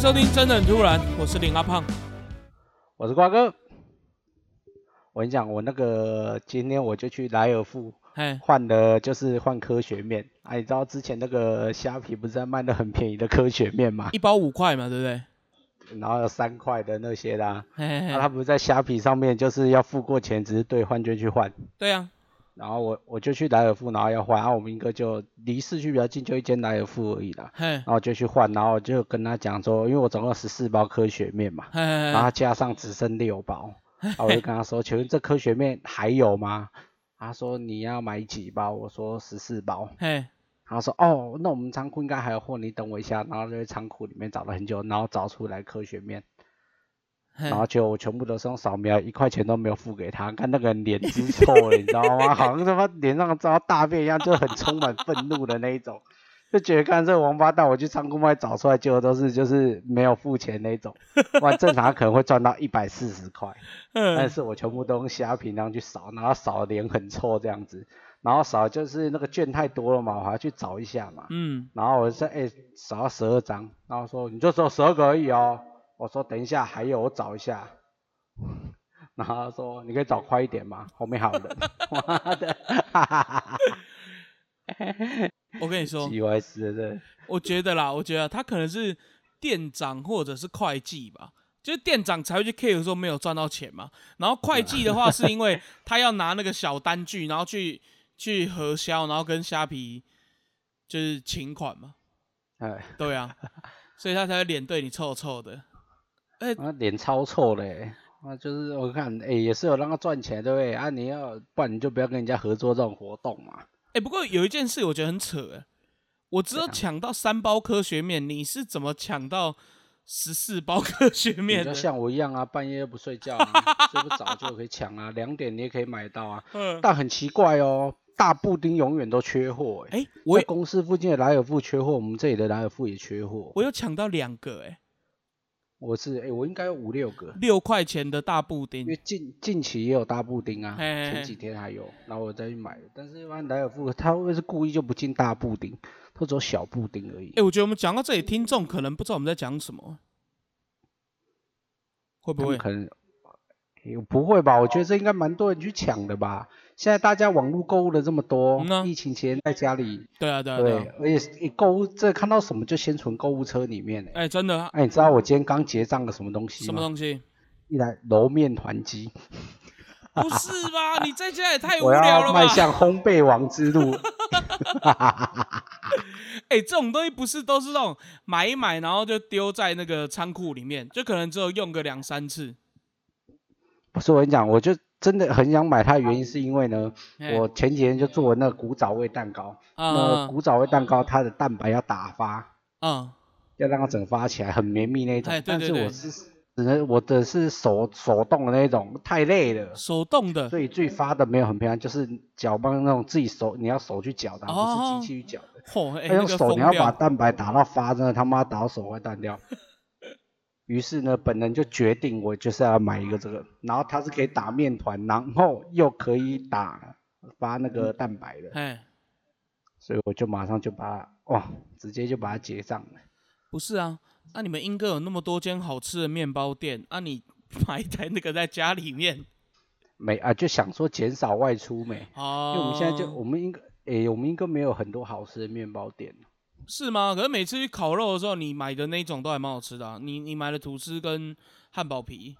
收听《真的很突然》，我是林阿胖。我是瓜哥。我跟你讲，我那个今天我就去莱尔富嘿，换的，就是换科学面。哎、你知道之前那个虾皮不是在卖的很便宜的科学面嘛？一包五块嘛，对不对？然后有三块的那些啦。他，不是在虾皮上面就是要付过钱，只是兑换券去换。对啊，然后我我就去莱尔富，然后要换，然后我们一个就离市区比较近，就一间莱尔富而已啦。嘿，然后就去换，然后我就跟他讲说，因为我总共十四包科学面嘛，然后，加上只剩六包，然后我就跟他说，请问这科学面还有吗？他说你要买几包？我说十四包。嘿，他说哦，那我们仓库应该还有货，你等我一下。然后就在仓库里面找了很久，然后找出来科学面，嘿然后就我全部都是用扫描，一块钱都没有付给他。看那个人脸之臭了，你知道吗？好像他妈脸上遭大便一样，就很充满愤怒的那一种。就觉得看这个王八蛋，我去仓库外找出来，结果都是就是没有付钱那种，不然正常可能会赚到一百四十块。但 嗯，是我全部都用虾皮那样去扫，然后扫的脸很臭这样子，然后扫就是那个券太多了嘛，我还要去找一下嘛，嗯，然后我就说哎、扫到十二张，然后说你就只有十二个而已哦，我说等一下还有我找一下，然后他说你可以找快一点吗？后面还有人，妈的，哈哈哈哈，我跟你说，死了，我觉得啦，我觉得他可能是店长或者是会计吧，就是店长才会去 care 说没有赚到钱嘛，然后会计的话是因为他要拿那个小单据，然后去去核销，然后跟虾皮就是请款嘛，哎，对啊，所以他才会脸对你臭臭的。啊脸超臭嘞。啊，就是我看，哎、也是有让他赚钱，对不对？啊，你要不然你就不要跟人家合作这种活动嘛。哎、不过有一件事我觉得很扯哎，我只有抢到三包科学面，你是怎么抢到十四包科学面的？像我一样啊，半夜又不睡觉、啊，睡不着就可以抢啊，两点你也可以买到啊。嗯，但很奇怪哦，大布丁永远都缺货哎、哎、我有公司附近的莱尔富缺货，我们这里的莱尔富也缺货。我有抢到两个哎，我是哎、我应该有五六个，六块钱的大布丁因，为近近期也有大布丁啊，嘿嘿嘿前几天还有，然后我再去买。但是一般莱尔富他会不会是故意就不进大布丁，都只有小布丁而已哎、？我觉得我们讲到这里，听众可能不知道我们在讲什么，会不会？可能、诶不会吧？我觉得这应该蛮多人去抢的吧。现在大家网络购物的这么多，嗯啊疫情期间在家里，对啊，对啊，对，啊。而且是一购物这看到什么就先存购物车里面、欸。哎、真的啊，哎、你知道我今天刚结账的什么东西吗？什么东西？一台揉面团机，不是吧？你在家也太无聊了吧要迈？向烘焙王之路。哎、这种东西不是都是那种买一买，然后就丢在那个仓库里面，就可能只有用个两三次。不是我跟你讲，我就真的很想买它的原因是因为呢，我前几天就做了那个古早味蛋糕，那嗯古早味蛋糕它的蛋白要打发，嗯，要让它整发起来，很绵密那种但是我是只能我的是手手动的那种，太累了。手动的，所以最发的没有很漂亮，就是搅拌那种自己手，你要手去搅的，不哦是机器去搅的。用手你要把。蛋白打到发，真的他妈打到手快断掉。于是呢，本人就决定我就是要买一个这个，然后它是可以打面团，然后又可以打发那个蛋白的，哎，所以我就马上就把它哇，直接就把它结账了。不是啊，那、你们英哥有那么多间好吃的面包店，啊，你买一台那个在家里面，没啊，就想说减少外出没，哦，因为我们现在就我们应该诶，我们应该没有很多好吃的面包店。是吗？可是每次去烤肉的时候，你买的那种都还蛮好吃的、啊。你你买的吐司跟汉堡皮，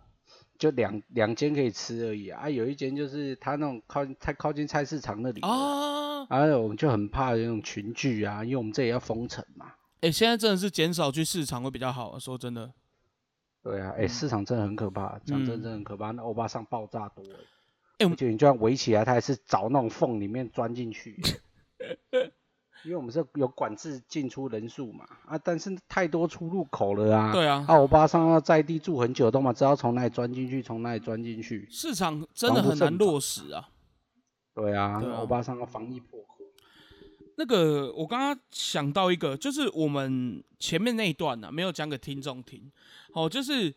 就两两间可以吃而已啊，啊有一间就是它那种靠太靠近菜市场那里的啊，还有我们就很怕那种群聚啊，因为我们这里要封城嘛。哎、现在真的是减少去市场会比较好、啊。说真的，对啊，哎、市场真的很可怕，讲真嗯真的很可怕，那欧巴上爆炸多了，哎我而且你就算围起来，它还是找那种缝里面钻进去。因为我们是有管制进出人数嘛，啊，但是太多出入口了啊。对啊，啊，欧巴桑要在地住很久，都嘛知道从哪里钻进去，从哪里钻进去。市场真的很难落实啊。对啊，对啊欧巴桑要防疫破口。那个，我刚刚想到一个，就是我们前面那一段呢、啊，没有讲给听众听。哦，就是，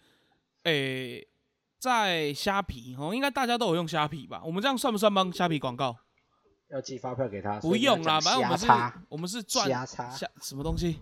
诶、在虾皮哦，应该大家都有用虾皮吧？我们这样算不算帮虾皮广告？要寄发票给他，不用啦，反正我们是我们是赚什么东西？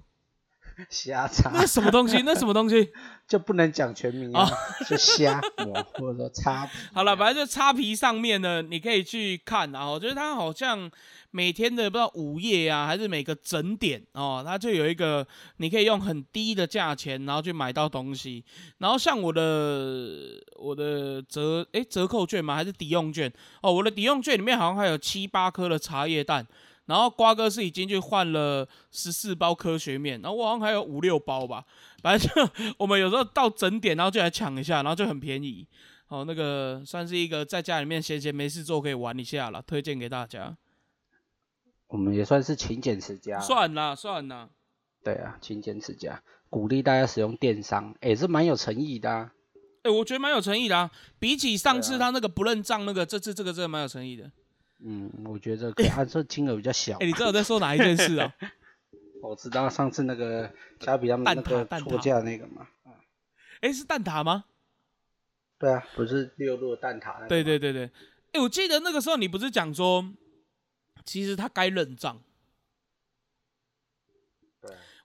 瞎擦那什么东西？那什么东西？就不能讲全名啊，就瞎抹或者说擦皮。好了，反正就擦皮上面呢，你可以去看啊。我觉得它好像每天的不知道午夜啊，还是每个整点哦，它就有一个你可以用很低的价钱，然后去买到东西。然后像我的我的折诶折扣券吗？还是抵用券？哦，我的抵用券里面好像还有七八颗的茶叶蛋。然后瓜哥是已经去换了十四包科学面，然后我好像还有五六包吧。反正就我们有时候到整点，然后就来抢一下，然后就很便宜。哦，那个算是一个在家里面闲闲没事做可以玩一下了，推荐给大家。我们也算是勤俭持家。算啦算啦。对啊，勤俭持家，鼓励大家使用电商，哎，是蛮有诚意的。啊。哎，我觉得蛮有诚意的啊，比起上次他那个不认账那个，这次这个真的蛮有诚意的。嗯，我觉得可以，按这金额比较小。哎，你知道我在说哪一件事啊？我知道上次那个加比他们那个错价那个嘛。哎，是蛋挞吗？对啊，不是六路蛋挞。对对对对。哎，我记得那个时候你不是讲说，其实他该认账。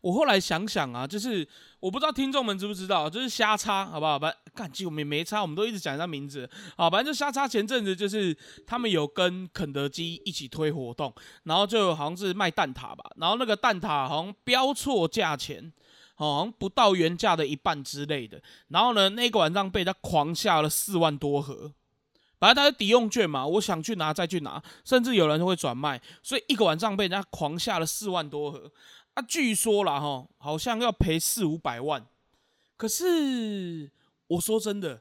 我后来想想啊，就是我不知道听众们知不知道，就是瞎插，好不好？反正干，其实我们也没插，我们都一直讲他名字，好，反正就瞎插。前阵子就是他们有跟肯德基一起推活动，然后就好像是卖蛋挞吧，然后那个蛋挞好像标错价钱，好像不到原价的一半之类的。然后呢，那个晚上被他狂下了四万多盒，反正他是抵用券嘛，我想去拿再去拿，甚至有人会转卖，所以一个晚上被人家狂下了四万多盒。啊，据说啦，哈，好像要赔四五百万。可是我说真的，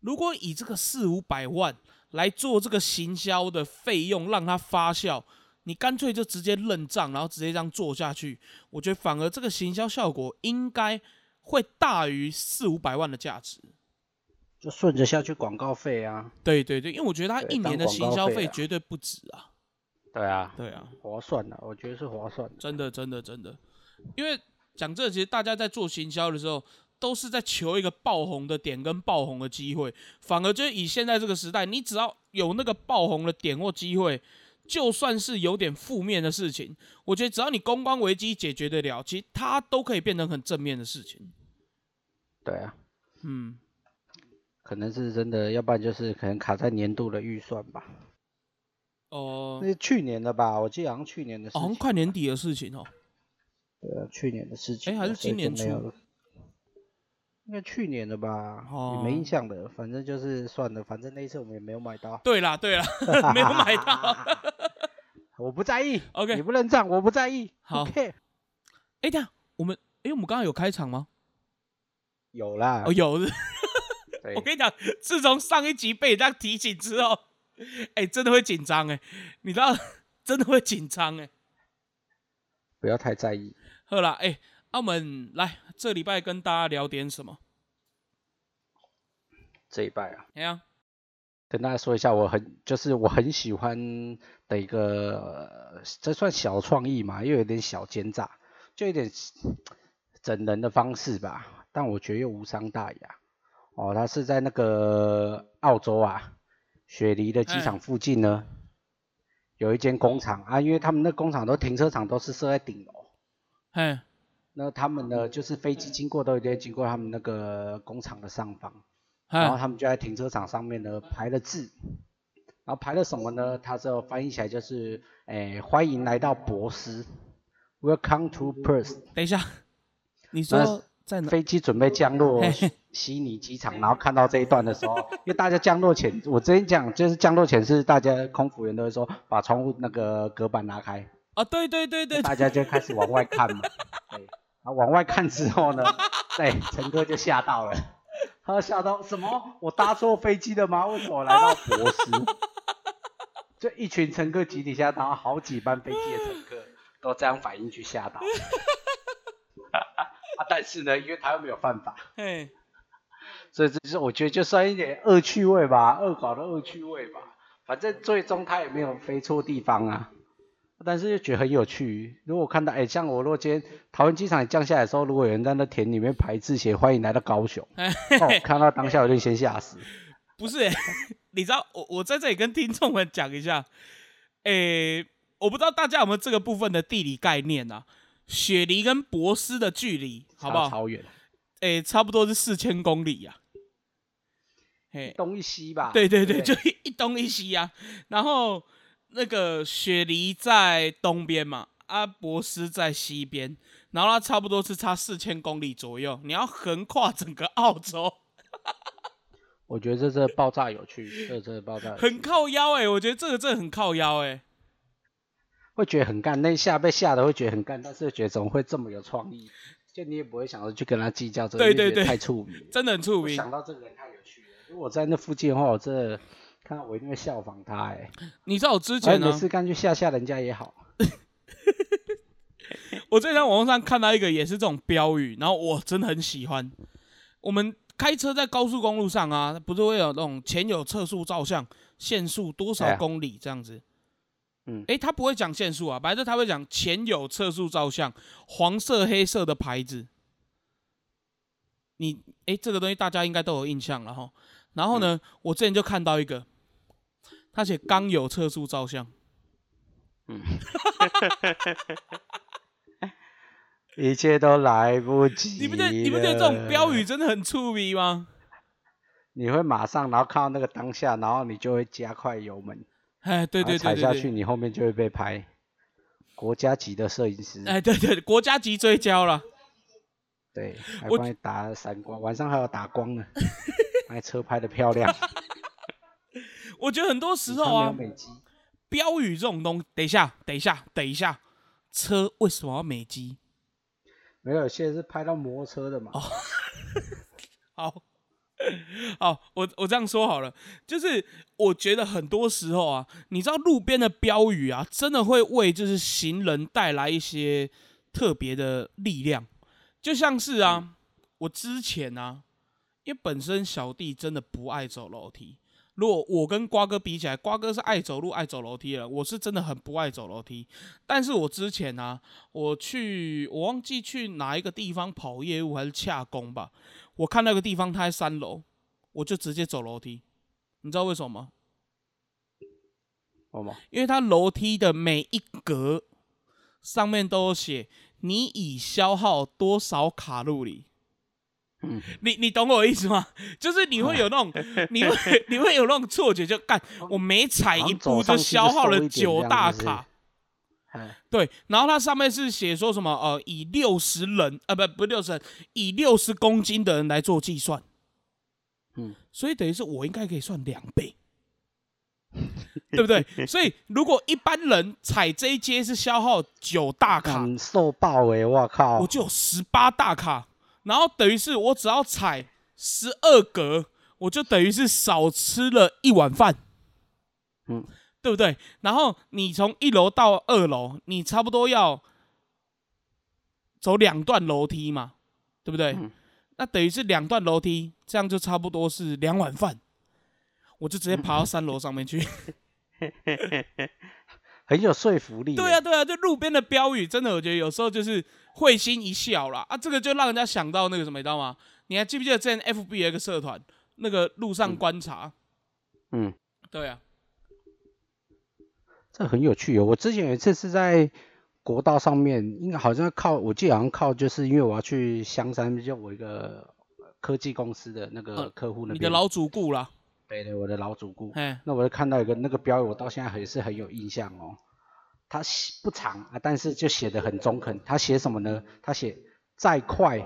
如果以这个四五百万来做这个行销的费用，让它发酵，你干脆就直接认账，然后直接这样做下去，我觉得反而这个行销效果应该会大于四五百万的价值。就顺着下去广告费啊。对对对，因为我觉得他一年的行销费绝对不止啊。对啊，对啊，划算的，我觉得是划算的，真的，真的，真的，因为讲这，其实大家在做行销的时候，都是在求一个爆红的点跟爆红的机会，反而就是以现在这个时代，你只要有那个爆红的点或机会，就算是有点负面的事情，我觉得只要你公关危机解决得了，其实它都可以变成很正面的事情。对啊，嗯，可能是真的，要不然就是可能卡在年度的预算吧。哦，那是去年的吧？我记得好像去年的事情，好像快年底的事情哦。对啊，去年的事情。哎，还是今年初？应该去年的吧？哦，没印象的，反正就是算了，反正那一次我们也没有买到。对啦，对啦，没有买到。我不在意。OK，你不认账，我不在意。好。哎，等下，我们，哎，我们刚刚有开场吗？有啦。哦，有。我跟你讲，自从上一集被这样提醒之后。哎，真的会紧张哎，你知道，真的会紧张哎。不要太在意。好啦，哎，澳门来，这礼拜跟大家聊点什么？这一拜啊？跟大家说一下，我很就是我很喜欢的一个，这算小创意嘛，又有点小奸诈，就有点整人的方式吧，但我觉得又无伤大雅。哦，他是在那个澳洲啊。雪梨的机场附近呢，有一间工厂。啊，因为他们那工厂都停车场都是设在顶楼，嗯，那他们呢就是飞机经过都一定经过他们那个工厂的上方，然后他们就在停车场上面呢排了字，然后排了什么呢？他这翻译起来就是，哎，欢迎来到博斯，Welcome to Perth。等一下，你说在。飞机准备降落悉尼机场，然后看到这一段的时候，因为大家降落前，我之前讲就是降落前是大家空服员都会说把窗户那个隔板拉开。啊，对对对对。大家就开始往外看嘛。对。然后往外看之后呢，对，乘客就吓到了。他吓到什么？我搭错飞机了吗？为什么来到博斯？就一群乘客集体下，然后，好几班飞机的乘客都这样反应去吓到。啊但是呢，因为他又没有犯法，所以这是我觉得就算一点恶趣味吧，恶搞的恶趣味吧。反正最终他也没有飞错地方啊，但是又觉得很有趣。如果看到，哎，像我如果今天桃园机场降下来的时候，如果有人在那田里面排字写欢迎来到高雄，哦，看到当下我就先吓死。不是，你知道我我在这里跟听众们讲一下，哎，我不知道大家有没有这个部分的地理概念啊？雪梨跟博斯的距离，好不好？差超远，哎、差不多是四千公里呀、嘿，东一西吧。对对对，不就一一东一西呀、然后那个雪梨在东边嘛，阿伯斯在西边，然后它差不多是差四千公里左右。你要横跨整个澳洲，我觉得这这爆炸有趣，这这爆炸很靠腰哎、我觉得这个真的很靠腰哎、会觉得很干，那一下被吓的会觉得很干，但是觉得怎么会这么有创意？就你也不会想着去跟他计较这个，对对对太出名。真的很出名。想到这个人太有如果我在那附近的话，我真的看到我一定会效仿他哎、你知道我之哎，前呢、没事干去吓吓人家也好。我之前在网络上看到一个也是这种标语，然后我真的很喜欢。我们开车在高速公路上啊，不是会有那种前有测速照相，限速多少公里这样子。嗯诶，他不会讲限速啊，反正他会讲前有测速照相，黄色、黑色的牌子。你诶，这个东西大家应该都有印象了哈。然后呢，我之前就看到一个，他写刚有测速照相，一切都来不及。你不觉得你不觉得这种标语？真的很触鼻吗？你会马上，然后看到那个当下，然后你就会加快油门，哎，对对对对踩下去，你后面就会被拍。国家级的摄影师，哎对对，国家级追焦了。对，还我帮你打闪光，晚上还要打光呢，把你车拍的漂亮。我觉得很多时候啊，标语这种东，等一下，等一下，等一下，车为什么要美肌？没有，现在是拍到摩托车的嘛。哦 好，好，我我这样说好了，就是我觉得很多时候啊，你知道路边的标语啊，真的会为就是行人带来一些特别的力量，就像是啊，我之前啊，因为本身小弟真的不爱走楼梯。如果我跟瓜哥比起来，瓜哥是爱走路、爱走楼梯的，我是真的很不爱走楼梯。但是我之前呢、我去我忘记去哪一个地方跑业务还是洽工吧，我看那个地方它在三楼，我就直接走楼梯。你知道为什么吗？好吗？因为它楼梯的每一格上面都有写你已消耗多少卡路里。嗯，你你懂我意思吗？就是你会有那种，你会你会有那种错觉，就干我每踩一步就消耗了九大卡。哎，对，然后它上面是写说什么呃，以六十人呃不不六十人，以六十公斤的人来做计算，嗯，所以等于是我应该可以算两倍，对不对？所以如果一般人踩这一阶是消耗九大卡，感受爆哎、我靠我！就有十八大卡，然后等于是我只要踩十二格，我就等于是少吃了一碗饭，嗯，对不对？然后你从一楼到二楼，你差不多要走两段楼梯嘛，对不对？嗯那等于是两段楼梯，这样就差不多是两碗饭，我就直接爬到三楼上面去。很有说服力。对啊，，对啊，就路边的标语，真的我觉得有时候就是会心一笑啦。啊，这个就让人家想到那个什么，你知道吗？你还记不记得之前 FB 有一个社团，那个路上观察？嗯，对啊，这很有趣哦。我之前有一次是在国道上面，应该好像靠，我记得好像靠，就是因为我要去香山，就我一个科技公司的那个呃客户那边。你的老主顾啦，对对，我的老主顾。嗯，那我就看到一个那个标语，我到现在还是很有印象哦。他写不长啊，但是就写的很中肯。他写什么呢？他写再快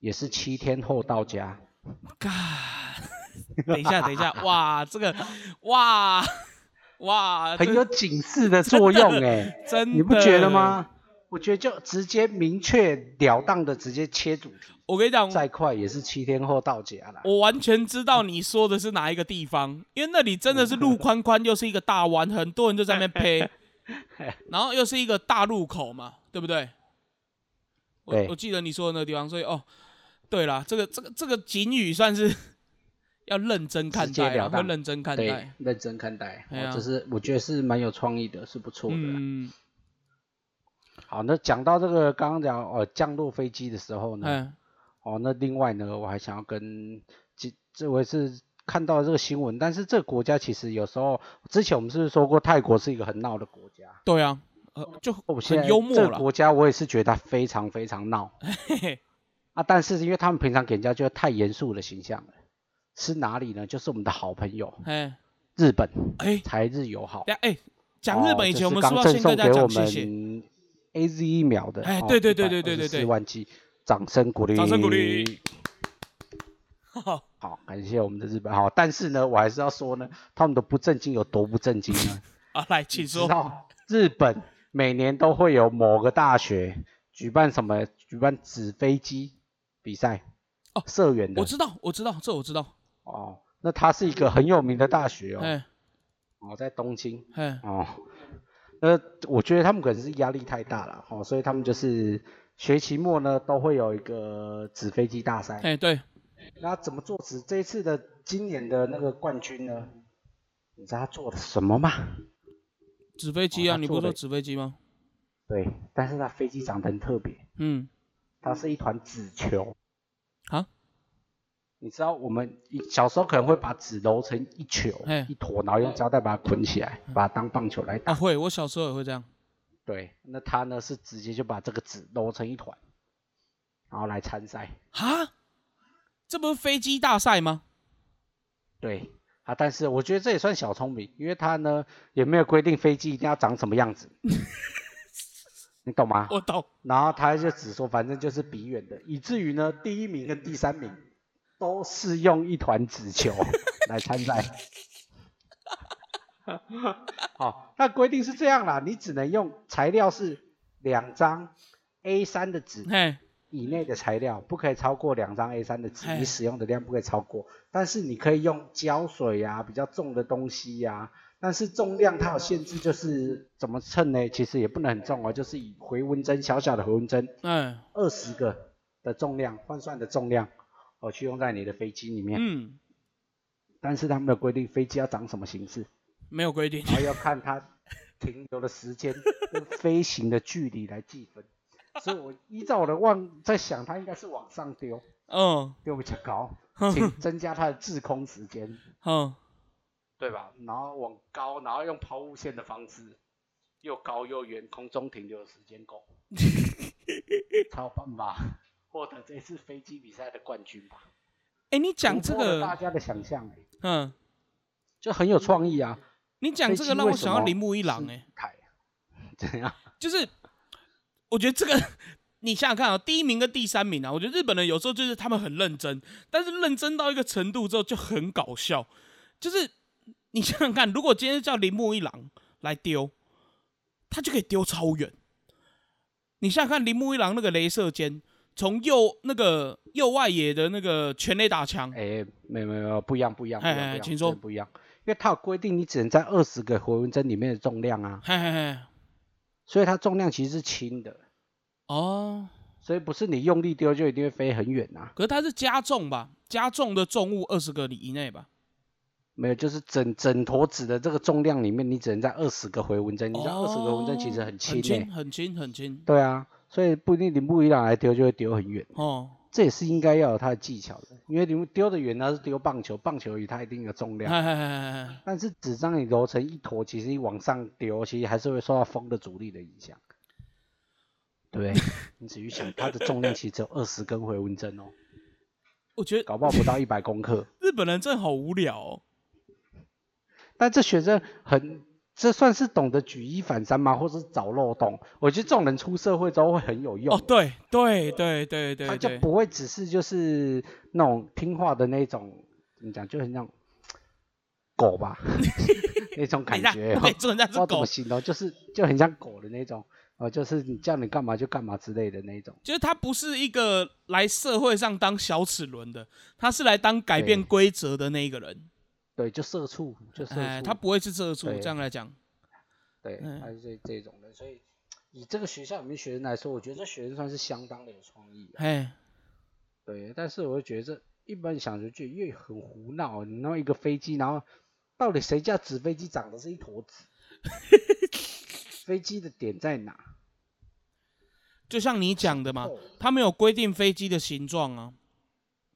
也是七天后到家。干，等一下，等一下，哇，这个，哇，哇，很有警示的作用哎，真的，你不觉得？吗？我觉得就直接明确了当的直接切主题，我跟你讲，再快也是七天后到家啦。我完全知道你说的是哪一个地方，因为那里真的是路宽宽，又是一个大弯，很多人就在那边拍，然后又是一个大路口嘛，对不对？我对我记得你说的那个地方，所以哦，对啦，这个这个这个警语算是 要认真看待啊，了当会认真看对待，，认真看待，哎呀哦，这是我觉得是蛮有创意的，是不错的啦。嗯，好，那讲到这个刚刚讲哦降落飞机的时候呢，嗯，哦，那另外呢，我还想要跟这这我也是看到这个新闻，但是这个国家其实有时候之前我们是不是说过泰国是一个很闹的国家？对啊，呃，就我现在很幽默了。这个国家我也是觉得他非常非常闹嘿嘿，啊，但是因为他们平常给人家就太严肃的形象了，是哪里呢？就是我们的好朋友哎日本，哎，台日友好。哎，讲日本以前，我们是不刚是要先跟大家赠送给我讲谢谢？们 A Z 疫苗的，哦哎对对对对对对对四万剂，掌声鼓励，掌声鼓励。好，好，感谢我们的日本好，但是呢，我还是要说呢，他们的不正经有多不正经呢？啊，来，请知说。道日本每年都会有某个大学举办什么？举办纸飞机比赛哦社员的我知道，我知道，这我知道。哦。那它是一个很有名的大学哦，哎哦，在东京哎，哦。那我觉得他们可能是压力太大了哦，所以他们就是学期末呢都会有一个纸飞机大赛。哎，对，那怎么做纸？这一次的今年的那个冠军呢？你知道他做的什么吗？纸飞机啊，你不是说纸飞机吗？对，但是他飞机长得很特别，嗯，它是一团纸球。啊？你知道我们小时候可能会把纸揉成一球一坨，然后用胶带把它捆起来，把它当棒球来打。啊会，我小时候也会这样。对，那他呢是直接就把这个纸揉成一团，然后来参赛。哈，这不是飞机大赛吗？对啊，但是我觉得这也算小聪明，因为他呢也没有规定飞机一定要长什么样子，你懂吗？我懂。然后他就只说反正就是比远的，以至于呢第一名跟第三名都是用一团纸球 来参赛。好，那规定是这样啦，你只能用材料是两张 A 3的纸嘿，以内的材料，不可以超过两张 A 3的纸，你使用的量不可以超过。但是你可以用胶水呀、比较重的东西呀、但是重量它有限制，就是怎么称呢？其实也不能很重哦，就是以回纹针小小的回纹针，嗯，二十个的重量换算的重量，哦，去用在你的飞机里面。嗯，但是他们的规定飞机要长什么形式，没有规定。还要看它停留的时间跟飞行的距离来计分。所以我依照我的望在想，它应该是往上丢，嗯丢比较高，请增加它的滞空时间，嗯，对吧？然后往高，然后用抛物线的方式，又高又远，空中停留的时间够，才有办法获得这次飞机比赛的冠军吧。哎，你讲这个大，家的想象、欸，嗯，就很有创意啊。你讲这个让我想到铃木一郎，哎，台 怎样？就是我觉得这个，你想想看啊，第一名跟第三名啊，我觉得日本人有时候就是他们很认真，但是认真到一个程度之后就很搞笑。就是你想想看，如果今天叫铃木一郎来丢，他就可以丢超远。你想想看，铃木一郎那个镭射尖，从右那个右外野的那个全垒打墙，哎、没有没有没，不一样不一样，不一哎样，不一样哎请说不一样。因为它有规定，你只能在二十个回纹针里面的重量啊，嘿嘿嘿，所以它重量其实是轻的，哦，所以不是你用力丢就一定会飞很远啊。可是它是加重吧？加重的重物二十个里以内吧？没有，就是整整坨纸的这个重量里面，你只能在二十个回纹针。你知道二十个回纹针其实哦很轻诶、很轻，很轻，很轻。对啊，所以不一定你木一朗来丢就会丢很远，哦，这也是应该要有它的技巧的。因为你丢的远呢是丢棒球，棒球有它一定的重量，但是纸张你揉成一坨，其实你往上丢，其实还是会受到风的阻力的影响。对你仔细想，它的重量其实只有二十根回纹针哦，我觉得搞不好不到一百公克。日本人真的好无聊哦。但这学生很，这算是懂得举一反三吗？或是找漏洞？我觉得这种人出社会之后会很有用。哦，对对对对他就对对，不会只是就是那种听话的那种，怎么讲，就很像狗吧，那种感觉，对，这人家是狗不知道怎么，形容，就是就很像狗的那种，哦，就是你叫你干嘛就干嘛之类的那种。就是他不是一个来社会上当小齿轮的，他是来当改变对规则的那一个人。对，就社畜，就社畜。哎，他不会是社畜，这样来讲，对，嗯他是这这种的，所以以这个学校里面学生来说，我觉得这学生算是相当的有创意、啊。哎，对，但是我会觉得这一般想就觉得越很胡闹，你弄一个飞机，然后到底谁家纸飞机长的是一坨纸？飞机的点在哪？就像你讲的嘛，哦他没有规定飞机的形状啊，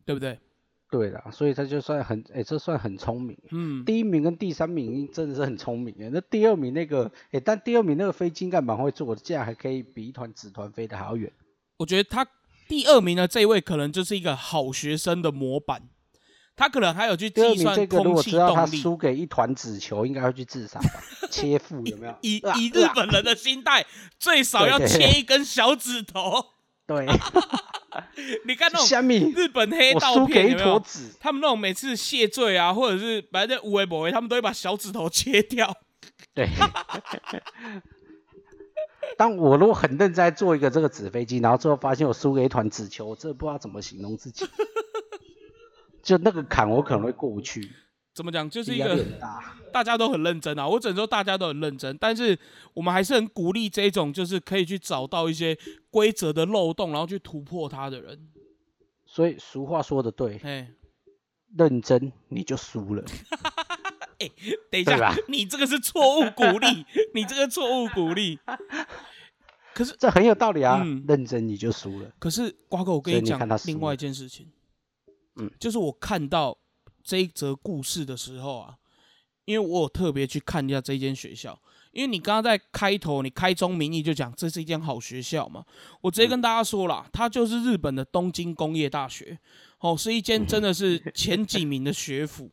对不对？对啦，所以他就算很，哎、这算很聪明。嗯，第一名跟第三名真的是很聪明哎，那第二名那个，哎、但第二名那个飞金干蛮会做的，竟然还可以比一团纸团飞得还要远。我觉得他第二名的这一位可能就是一个好学生的模板，他可能还有去计算空这个如果气知道他动力。输给一团纸球，应该会去自杀吧？切腹有没有？以啊以日本人的心态，最少要切一根小指头。对，你看那种虾米？日本黑我道片有没有？他们那种每次谢罪啊，或者是反正无为不为，他们都会把小指头切掉。对。当我如果很认真在做一个这个纸飞机，然后最后发现我输给一团纸球，我真的不知道怎么形容自己。就那个坎，我可能会过不去，怎么讲？就是一个大。家都很认真啊，我只能说大家都很认真，但是我们还是很鼓励这种就是可以去找到一些规则的漏洞，然后去突破它的人。所以俗话说的对，哎，认真你就输了。哎等一下，你这个是错误鼓励，你这个错误鼓励。可是这很有道理啊，嗯认真你就输了。可是瓜哥，我跟讲你讲另外一件事情，嗯，就是我看到这一则故事的时候啊，因为我有特别去看一下这间学校，因为你刚刚在开头你开宗明义就讲这是一间好学校嘛，我直接跟大家说了，它就是日本的东京工业大学，哦，是一间真的是 前几名的学府。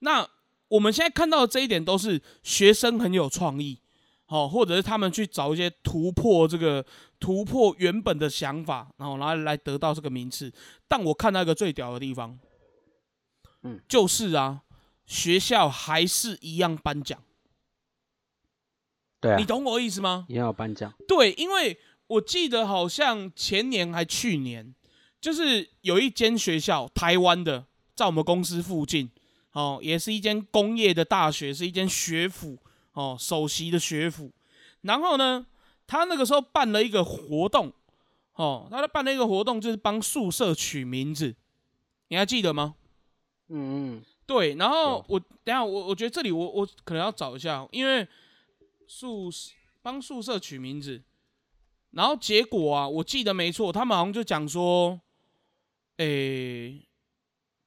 那我们现在看到的这一点都是学生很有创意，哦，或者是他们去找一些突破这个突破原本的想法，然后来来得到这个名次。但我看到一个最屌的地方，嗯，就是啊，学校还是一样颁奖，对啊你，懂我意思吗？也要颁奖。对，因为我记得好像前年还去年，就是有一间学校，台湾的，在我们公司附近，哦，也是一间工业的大学，是一间学府，哦，首席的学府。然后呢，他那个时候办了一个活动，哦，他办了一个活动，就是帮宿舍取名字，你还记得吗？嗯嗯，对，然后我等下我我觉得这里我我可能要找一下，因为宿舍帮宿舍取名字，然后结果啊，我记得没错，他们好像就讲说，诶、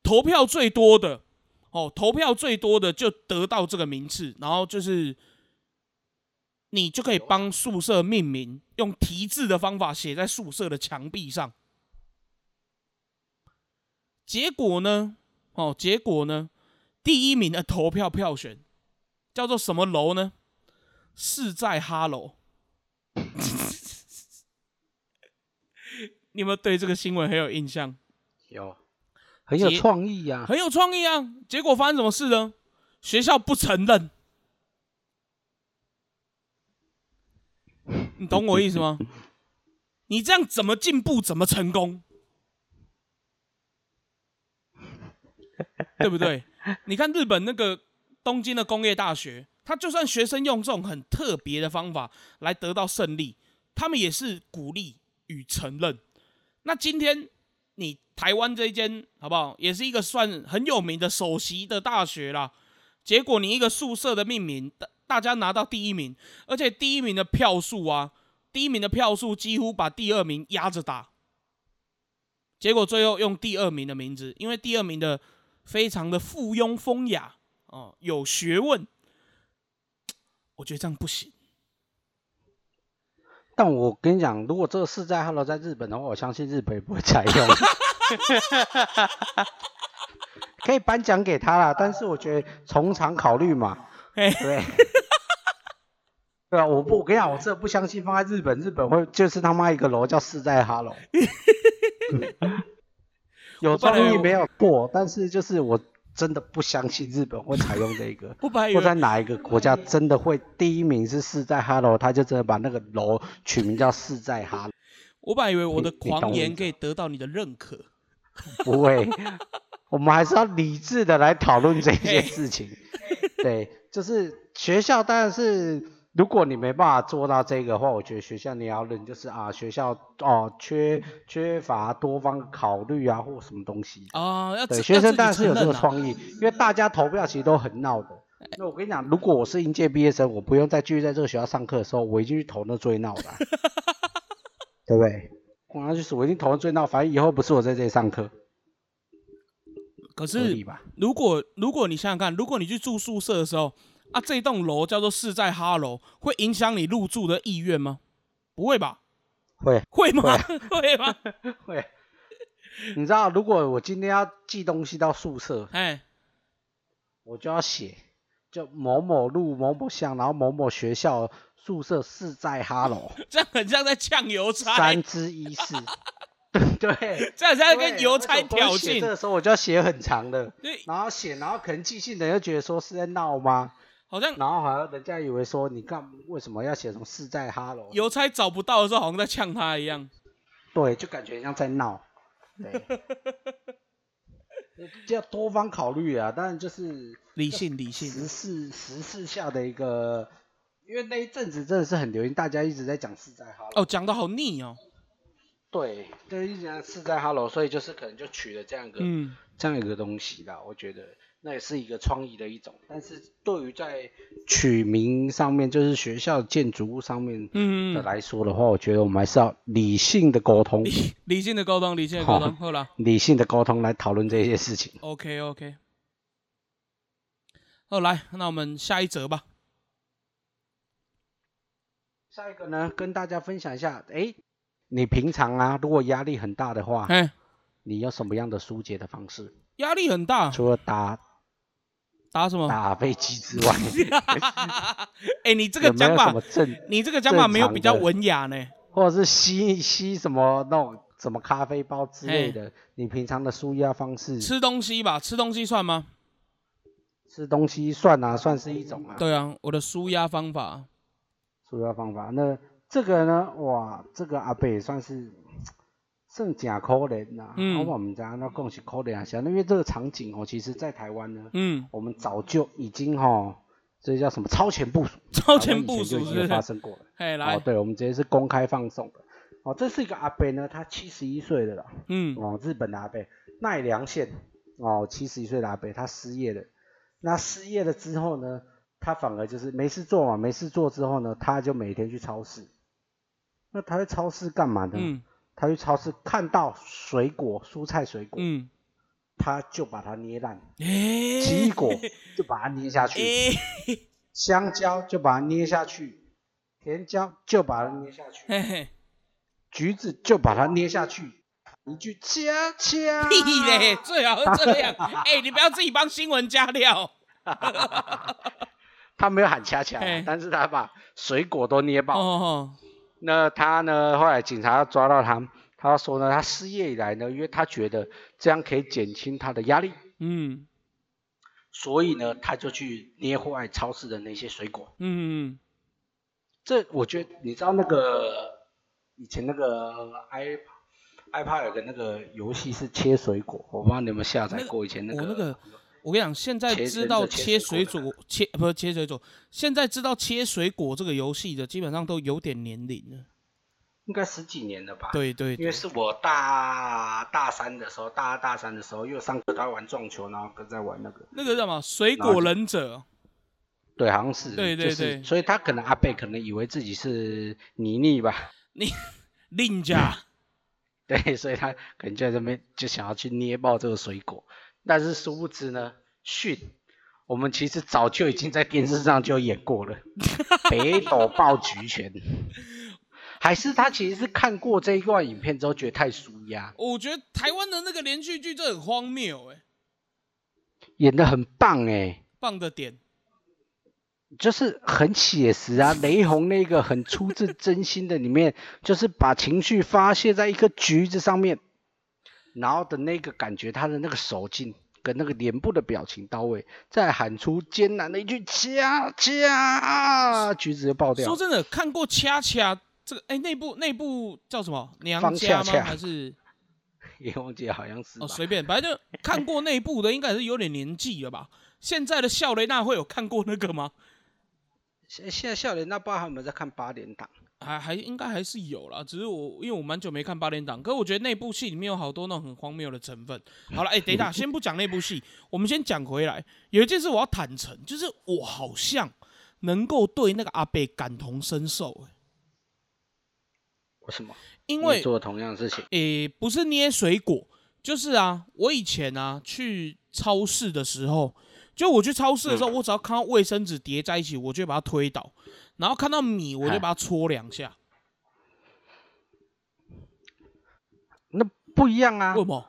投票最多的哦，投票最多的就得到这个名次，然后就是你就可以帮宿舍命名，用题字的方法写在宿舍的墙壁上。结果呢？哦，结果呢？第一名的投票票选叫做什么楼呢？是在哈喽。你有没有对这个新闻很有印象？有，很有创意呀、很有创意啊！结果发生什么事呢？学校不承认。你懂我意思吗？你这样怎么进步，怎么成功？对不对？你看日本那个东京的工业大学，他就算学生用这种很特别的方法来得到胜利，他们也是鼓励与承认。那今天你台湾这一间好不好，也是一个算很有名的首席的大学啦。结果你一个宿舍的命名，大大家拿到第一名，而且第一名的票数啊，第一名的票数几乎把第二名压着打。结果最后用第二名的名字，因为第二名的非常的附庸风雅哦，有学问。我觉得这样不行。但我跟你讲，如果这个是在 Hello 在日本的话，我相信日本也不会采用。可以颁奖给他啦，但是我觉得从长考虑嘛，嘿对。对啊，我不，我跟你讲，我真的不相信放在日本，日本会就是他妈一个楼叫世在哈楼。有我本来有创意没有错，但是就是我真的不相信日本会采用这个。我本来以或在哪一个国家真的会第一名是世在哈喽，他就真的把那个楼取名叫世在哈，我本来以为我的狂言可以得到你的认可。不会，我们还是要理智的来讨论这件事情。对，就是学校当然是，如果你没办法做到这个的话，我觉得学校你要认，就是啊，学校哦缺缺乏多方考虑啊，或什么东西。啊，要对，学生当然是有这个创意，因为大家投票其实都很闹的。那我跟你讲，如果我是应届毕业生，我不用再继续在这个学校上课的时候，我一定去投那最闹的啊、对不对？我要去死，我已经投那最闹，反正以后不是我在这里上课。可是？如果如果你想想看，如果你去住宿舍的时候啊，这栋楼叫做四在哈楼，会影响你入住的意愿吗？不会吧？会会吗？会 会吗？会。你知道，如果我今天要寄东西到宿舍，哎，我就要写，就某某路某某巷，然后某某学校宿舍四在哈楼 这样很像在呛邮差三，之一四。对对，这样像在跟对邮差挑衅。写这个时候我就要写很长的，然后写，然后可能寄信的人又觉得说是在闹吗？好像然后好像人家以为说你干为什么要写什么是在哈喽？邮差找不到的时候，好像在呛他一样。对，就感觉像在闹。对，就 要多方考虑啊，当然就是理性，理时性。事时事下的一个，因为那一阵子真的是很流行，大家一直在讲是在哈喽。哦，讲的好腻哦。对，就，一直讲是在哈喽，所以就是可能就取了这样一个、嗯，这样一个东西啦。我觉得那也是一个创意的一种，但是对于在取名上面，就是学校建筑物上面嗯的来说的话，我觉得我们还是要理性的沟通，理理性的沟通，理性的沟通，好了理性的沟通来讨论这些事情。，OK OK。好，来，那我们下一则吧。下一个呢，跟大家分享一下，诶，你平常啊，如果压力很大的话，哎，你有什么样的疏解的方式？压力很大，除了打打什么？打飞机之外，哎，你这个讲法你这个讲法没有比较文雅呢。或者是吸吸什么那种什么咖啡包之类的？你平常的舒压方式，吃东西吧，吃东西算吗？吃东西算啊，算是一种啊，对啊，我的舒压方法。舒压方法。那这个呢，哇，这个阿伯也算是算假可怜呐。嗯我们家那讲是可怜啊，想因为这个场景哦，其实在台湾呢，嗯，我们早就已经哈，这叫什么超前部署，超前部署就已经？发生过了。哎，来哦，，对，我们直接是公开放送的。哦，这是一个阿伯呢，他七十一岁的了。嗯哦，日本的阿伯，奈良县哦，七十一岁的阿伯，他失业了。那失业了之后呢，他反而就是没事做嘛，没事做之后呢，他就每天去超市。那他在超市干嘛呢？嗯他去超市看到水果、蔬菜、水果，嗯，他就把它捏烂；哎，奇异果就把它捏下去，哎，香蕉就把它捏下去，甜椒就把它捏下去，嘿嘿，橘子就把它捏下去。一句掐掐，屁嘞，最好是这样。哎，你不要自己帮新闻加料。他没有喊掐掐，但是他把水果都捏爆。哦，那他呢？后来警察抓到他，他说呢，他失业以来呢，因为他觉得这样可以减轻他的压力，嗯所以呢，他就去捏坏超市的那些水果。嗯，这我觉得，你知道那个以前那个 i iPad 有个那个游戏是切水果，我不知道你有没有下载过以前那个。我那个，我跟你讲，现在知道切切水水果果切不是切水果，现在知道切水果这个游戏的，基本上都有点年龄了。应该十几年了吧？对对对，因为是我大大三的时候，大二大三的时候，因为上课都在玩撞球，然后跟在玩那个，那个叫什么水果忍者，对，好像是，对对就是对所以他可能阿贝可能以为自己是妮妮吧，令家，对，所以他可能就在这边就想要去捏爆这个水果，但是殊不知呢，训，我们其实早就已经在电视上就演过了，北斗爆菊拳，还是他其实是看过这一段影片之后觉得太舒压，我觉得台湾的那个连续剧就很荒谬哎、演的很棒哎、棒的点，就是很写实啊，雷洪那个很出自真心的里面，就是把情绪发泄在一个橘子上面，然后的那个感觉，他的那个手劲跟那个脸部的表情到位，再喊出艰难的一句“恰恰”，橘子就爆掉说。真的，看过掐掐这个，哎、那部那部叫什么娘方家吗？恰恰还是也忘记了好像是哦随便，反正就看过那部的，应该是有点年纪了吧？现在的笑雷娜会有看过那个吗？现现在笑雷娜不知道他有没有在看八点档？还还应该还是有啦，只是我因为我蛮久没看八点档，可是我觉得那部戏里面有好多那种很荒谬的成分。好了，哎、等一下，先不讲那部戏，我们先讲回来。有一件事我要坦诚，就是我好像能够对那个阿贝感同身受、欸，为什么？因为你做同样的事情，诶、不是捏水果，就是啊，我以前啊去超市的时候，就我去超市的时候，我只要看到卫生纸叠在一起，我就会把它推倒，然后看到米，我就嗨把它搓两下。那不一样啊为，什么？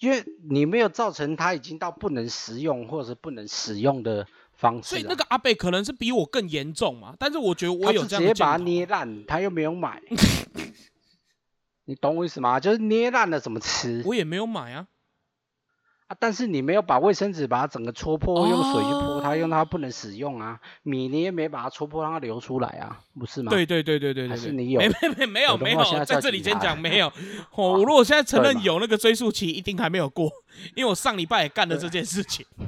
因为你没有造成它已经到不能食用或者是不能使用的方式、啊。所以那个阿贝可能是比我更严重嘛，但是我觉得我他有是直接把它捏烂，他又没有买，你懂我意思吗？就是捏烂了怎么吃我也没有买啊。啊？但是你没有把卫生纸把它整个戳破，用水去泼它，哦用它不能使用啊。米你也没把它戳破，让它流出来啊，不是吗？对对对对对对是你有没没没没有没有，在这里先讲没有。哦，我如果现在承认有那个追溯期，一定还没有过，因为我上礼拜也干了这件事情。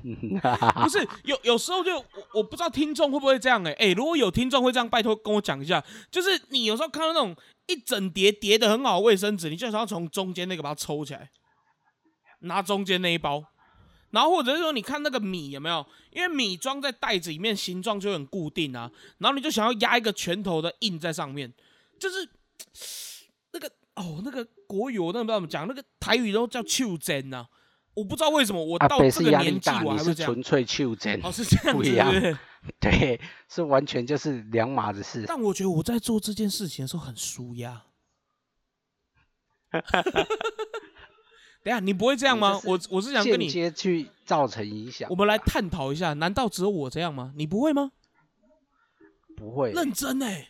不是有有时候就我我不知道听众会不会这样哎、欸、哎、如果有听众会这样，拜托跟我讲一下。就是你有时候看到那种一整叠叠的很好的卫生纸，你就想要从中间那个把它抽起来，拿中间那一包。然后或者是说，你看那个米有没有？因为米装在袋子里面，形状就很固定啊。然后你就想要压一个拳头的印在上面，就是那个哦，那个国语我真的不知道怎么讲，那个台语都叫袖珍呐。我不知道为什么我到这个年纪我还会这样。纯粹袖珍，哦，是这样子，不一样是不是对，是完全就是两码子事。但我觉得我在做这件事情的时候很舒压。等一下，你不会这样吗？我我是想跟间你，接去造成影响我，们来探讨一下，难道只有我这样吗？你不会吗？不会，认真哎、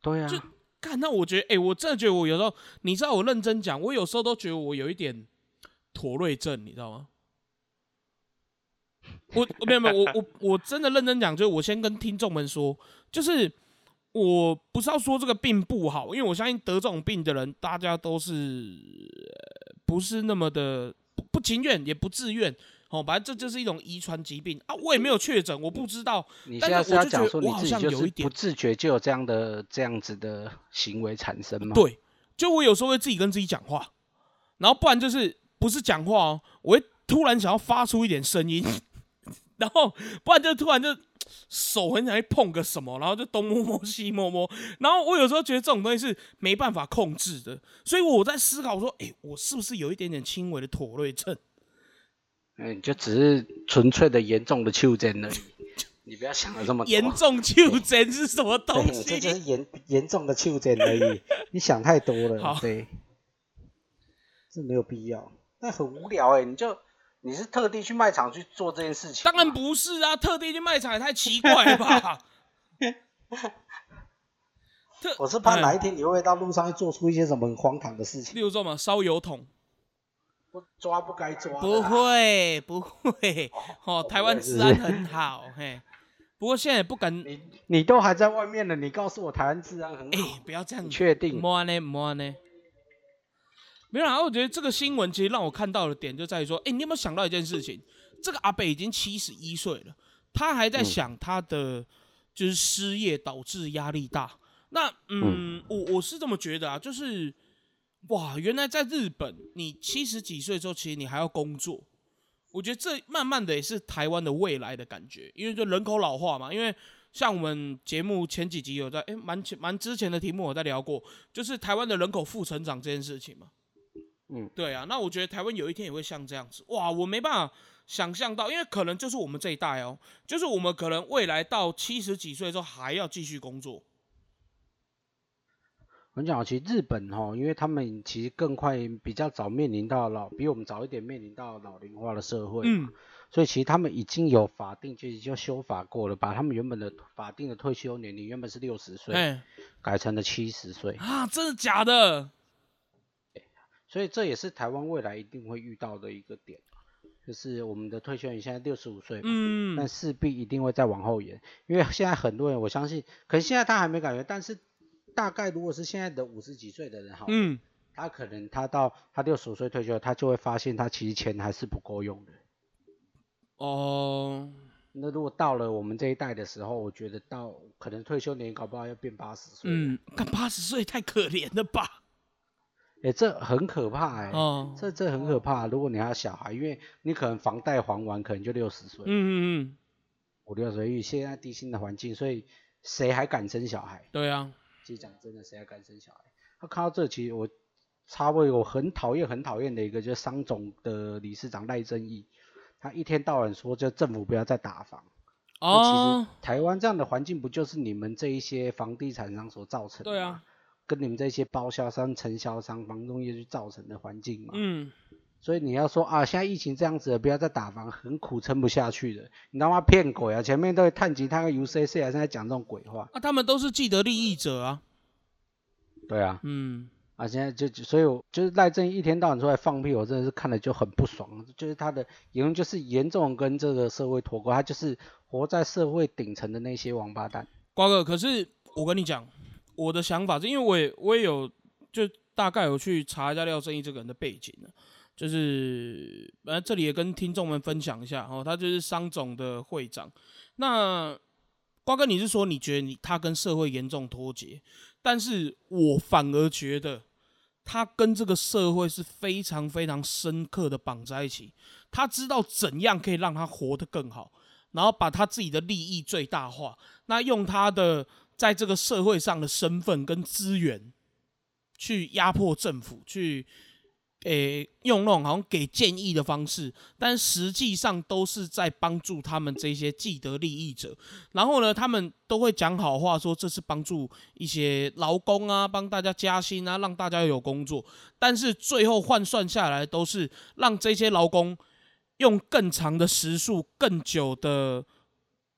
对啊，就看那我觉得，哎、我真的觉得我有时候，你知道我认真讲，我有时候都觉得我有一点妥瑞症，你知道吗？我我没有没有，我我我真的认真讲，就是我先跟听众们说，就是我不是要说这个病不好，因为我相信得这种病的人，大家都是、呃不是那么的不不情愿，也不自愿。哦，反正这就是一种遗传疾病啊！我也没有确诊，我不知道。你现在是要讲说你自己一点不自觉就有这样的这样子的行为产生吗？，对，就我有时候会自己跟自己讲话，然后不然就是不是讲话哦，我会突然想要发出一点声音，然后不然就突然就手很想去碰个什么，然后就东摸摸西摸摸，然后我有时候觉得这种东西是没办法控制的，所以我在思考说，哎，我是不是有一点点轻微的妥瑞症？嗯，就只是纯粹的严重的丘疹而已，你不要想的这么多。严重丘疹是什么东西，这就是西？严严重的丘疹而已，你想太多了好，对，这没有必要，那很无聊哎、你就你是特地去卖场去做这件事情吗？当然不是啊，特地去卖场也太奇怪了吧？特我是怕哎哪一天你会到路上会做出一些什么很荒唐的事情，例如说嘛，烧油桶。不抓不该抓啊。不会，不会，哦，台湾治安很好，嘿。不过现在也不敢，你你都还在外面了，你告诉我台湾治安很哎、好，不要这样你，确定？摸呢摸呢。没有啦，我觉得这个新闻其实让我看到的点就在于说，哎、你有没有想到一件事情？这个阿北已经七十一岁了，他还在嗯想他的就是失业导致压力大。那嗯，我我是这么觉得啊，就是哇，原来在日本，你七十几岁之后，其实你还要工作。我觉得这慢慢的也是台湾的未来的感觉，因为就人口老化嘛。因为像我们节目前几集有在，哎、蛮前蛮之前的题目我在聊过，就是台湾的人口负成长这件事情嘛。嗯，对啊，那我觉得台湾有一天也会像这样子，哇，我没办法想象到，因为可能就是我们这一代哦，就是我们可能未来到七十几岁之后还要继续工作。我讲，其实日本哈，因为他们其实更快，比较早面临到老，比我们早一点面临到老龄化的社会，嗯，所以其实他们已经有法定，其实就修法过了，把他们原本的法定的退休年龄原本是六十岁，哎、改成了七十岁，啊，真的假的？所以这也是台湾未来一定会遇到的一个点，就是我们的退休年现在六十五岁嘛，嗯但，势必一定会再往后延，因为现在很多人，我相信，可能现在他还没感觉，但是大概如果是现在的五十几岁的人好，嗯，他可能他到他六十五岁退休，他就会发现他其实钱还是不够用的。哦，那如果到了我们这一代的时候，我觉得到可能退休年搞不好要变八十岁，嗯，干八十岁太可怜了吧？哎、这很可怕哎、哦，这这很可怕。如果你还有小孩，因为你可能房贷还完，可能就六十岁，嗯嗯嗯，五六十岁，因为现在低薪的环境，所以谁还敢生小孩？对啊，其实讲真的，谁还敢生小孩？他看到这，其实我插播一个我很讨厌很讨厌的一个，就是商总的理事长赖正义，他一天到晚说就政府不要再打房。哦其哦实，台湾这样的环境不就是你们这一些房地产商所造成的？对啊，，跟你们这些包销商、承销商、房东业去造成的环境嘛。嗯，所以你要说啊，现在疫情这样子了，不要再打房，很苦，撑不下去的。你他妈骗鬼啊！前面都探及他跟 UCC 啊，现在讲这种鬼话。那、他们都是既得利益者啊，对啊，嗯，啊，现在就就所以我就是赖正一天到晚出来放屁，我真的是看了就很不爽。就是他的言论就是严重跟这个社会脱钩，他就是活在社会顶层的那些王八蛋。瓜哥，可是我跟你讲，我的想法是因为我也我也有就大概有去查一下廖正义这个人的背景呢，就是呃这里也跟听众们分享一下哦，他就是商总的会长。那瓜哥，你是说你觉得你他跟社会严重脱节，但是我反而觉得他跟这个社会是非常非常深刻的绑在一起，他知道怎样可以让他活得更好。然后把他自己的利益最大化，那用他的在这个社会上的身份跟资源去压迫政府，去诶、用那种好像给建议的方式，但实际上都是在帮助他们这些既得利益者。然后呢，他们都会讲好话，说这是帮助一些劳工啊，帮大家加薪啊，让大家有工作。但是最后换算下来，都是让这些劳工用更长的时数、更久的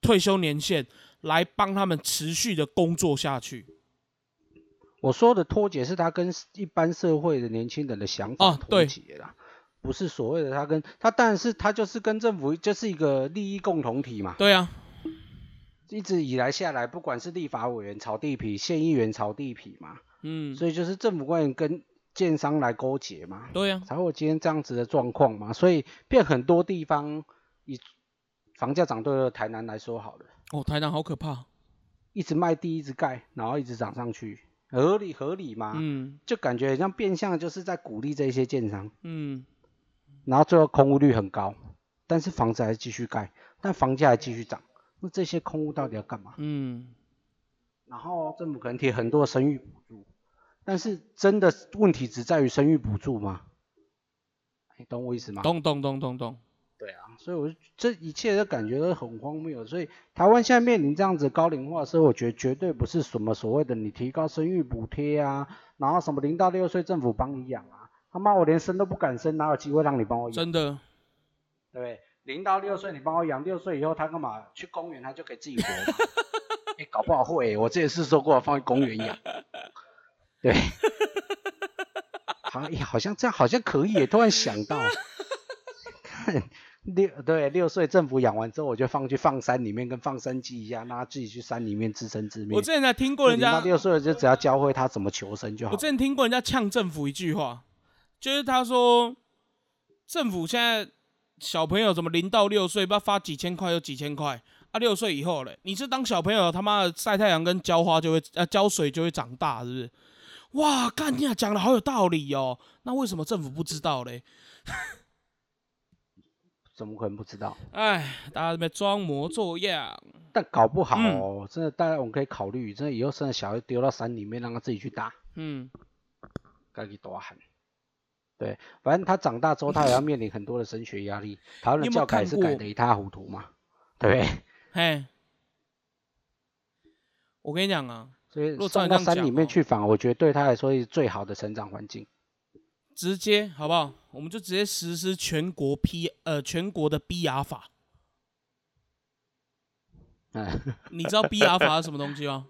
退休年限来帮他们持续的工作下去。我说的脱节是他跟一般社会的年轻人的想法脱节啦，不是所谓的他跟他，但是他就是跟政府就是一个利益共同体嘛。对啊，一直以来下来，不管是立法委员炒地皮，县议员炒地皮嘛，嗯，所以就是政府官员跟建商来勾结嘛，对啊，才会有今天这样子的状况嘛。所以变很多地方以房价涨对了台南来说好了，哦，台南好可怕。一直卖地一直盖，然后一直涨上去，合理合理嘛。嗯就感觉很像变相就是在鼓励这些建商，嗯，然后最后空屋率很高，但是房子还是继续盖，但房价还继续涨。那这些空屋到底要干嘛？嗯，然后政府可能贴很多的生育补助，但是真的问题只在于生育补助吗？你懂我意思吗？懂懂懂懂懂。对啊，所以我就这一切的感觉都很荒谬。所以台湾现在面临这样子高龄化社会，我觉得绝对不是什么所谓的你提高生育补贴啊，然后什么零到六岁政府帮你养啊，他妈我连生都不敢生，哪有机会让你帮我养？真的，对不对？零到六岁你帮我养，六岁以后他干嘛？去公园他就可以自己活嘛。哎、搞不好会、我之前是说过放去公园养。对，好好像这样好像可以耶，突然想到，看六对六岁政府养完之后，我就放去放山里面跟放生鸡一样，让他自己去山里面自生自灭。我之前才听过人家，六岁就只要教会他怎么求生就好我之。前听过人家呛政府一句话，就是他说，政府现在小朋友怎么零到六岁，不知道发几千块有几千块，啊，六岁以后嘞，你是当小朋友他妈的晒太阳跟浇花就会呃浇水就会长大，是不是？哇，干你啊，讲的好有道理哦。那为什么政府不知道嘞？怎么可能不知道？哎，大家在装模作样。但搞不好真的，大家我们可以考虑，真的以后生的小孩丢到山里面，让他自己去打。嗯，该去多喊。对，反正他长大之后，他也要面临很多的升学压力。台湾的教改是改得一塌糊涂嘛，对不对？嘿，我跟你讲啊，所以如果照送到山里面去反而，我觉得对他来说是最好的成长环境。直接好不好？我们就直接实施全国 P 呃全国的 BR 法。嗯，你知道 BR 法是什么东西吗？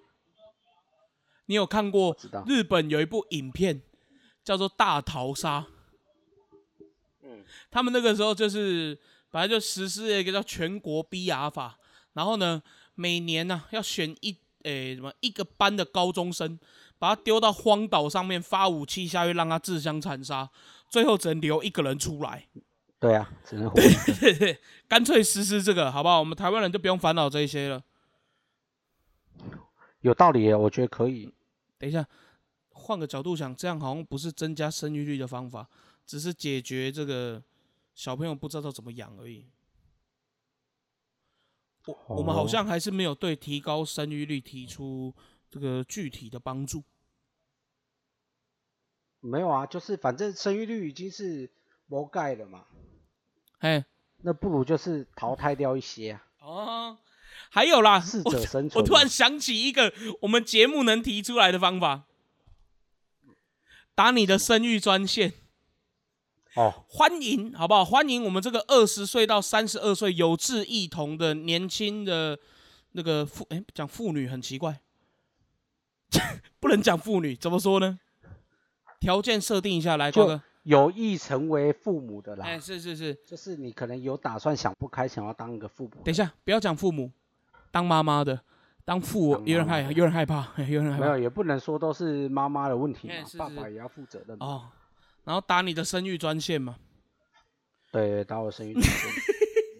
你有看过。日本有一部影片叫做《大逃杀》？嗯，他们那个时候就是本来就实施了一个叫全国 BR 法，然后呢，每年呢、要选一诶、什么一个班的高中生，把他丢到荒岛上面发武器下去，让他自相残杀，最后只能留一个人出来。对啊，只能活一个。对对，干脆实施这个，好不好？我们台湾人就不用烦恼这一些了。有道理耶，我觉得可以。等一下，换个角度想，这样好像不是增加生育率的方法，只是解决这个小朋友不知道怎么养而已。我我们好哦像还是没有对提高生育率提出这个具体的帮助。没有啊，就是反正生育率已经是魔盖了嘛，哎，那不如就是淘汰掉一些啊，哦，还有啦，适者生存嘛。我突然想起一个我们节目能提出来的方法，打你的生育专线，哦，欢迎好不好？欢迎我们这个二十岁到三十二岁有志一同的年轻的那个妇，哎，讲妇女很奇怪，不能讲妇女，怎么说呢？条件设定一下来，瓜就哥，有意成为父母的啦，哎，是是是，就是你可能有打算想不开，想要当一个父母的。等一下，不要讲父母，当妈妈的，当父当有点害，妈妈的有点害怕，有点害怕没有，也不能说都是妈妈的问题嘛，哎是是爸爸也要负责任。哦。然后打你的生育专线嘛，对，打我生育专线。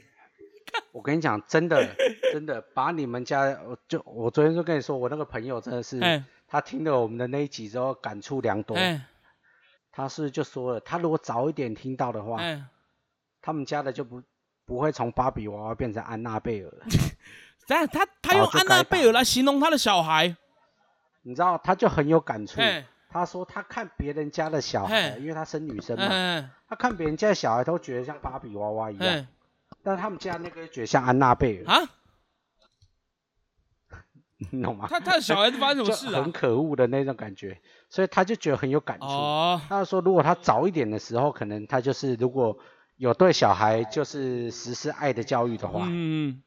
我跟你讲，真的，真的，把你们家，我就我昨天就跟你说，我那个朋友真的是，哎他听了我们的那一集之后感触良多。哎他是就说了，他如果早一点听到的话，哎，他们家的就不不会从芭比娃娃变成安娜贝尔了。这样他他用安娜贝尔来形容他的小孩，你知道，他就很有感触。哎他说他看别人家的小孩，嘿因为他生女生嘛，哎他看别人家的小孩都觉得像芭比娃娃一样，哎但他们家那个觉得像安娜贝尔，啊，你懂吗？他他的小孩子发生什么事啊很？可恶的那种感觉，所以他就觉得很有感触。哦，他说，如果他早一点的时候，可能他就是如果有对小孩就是实施爱的教育的话，嗯，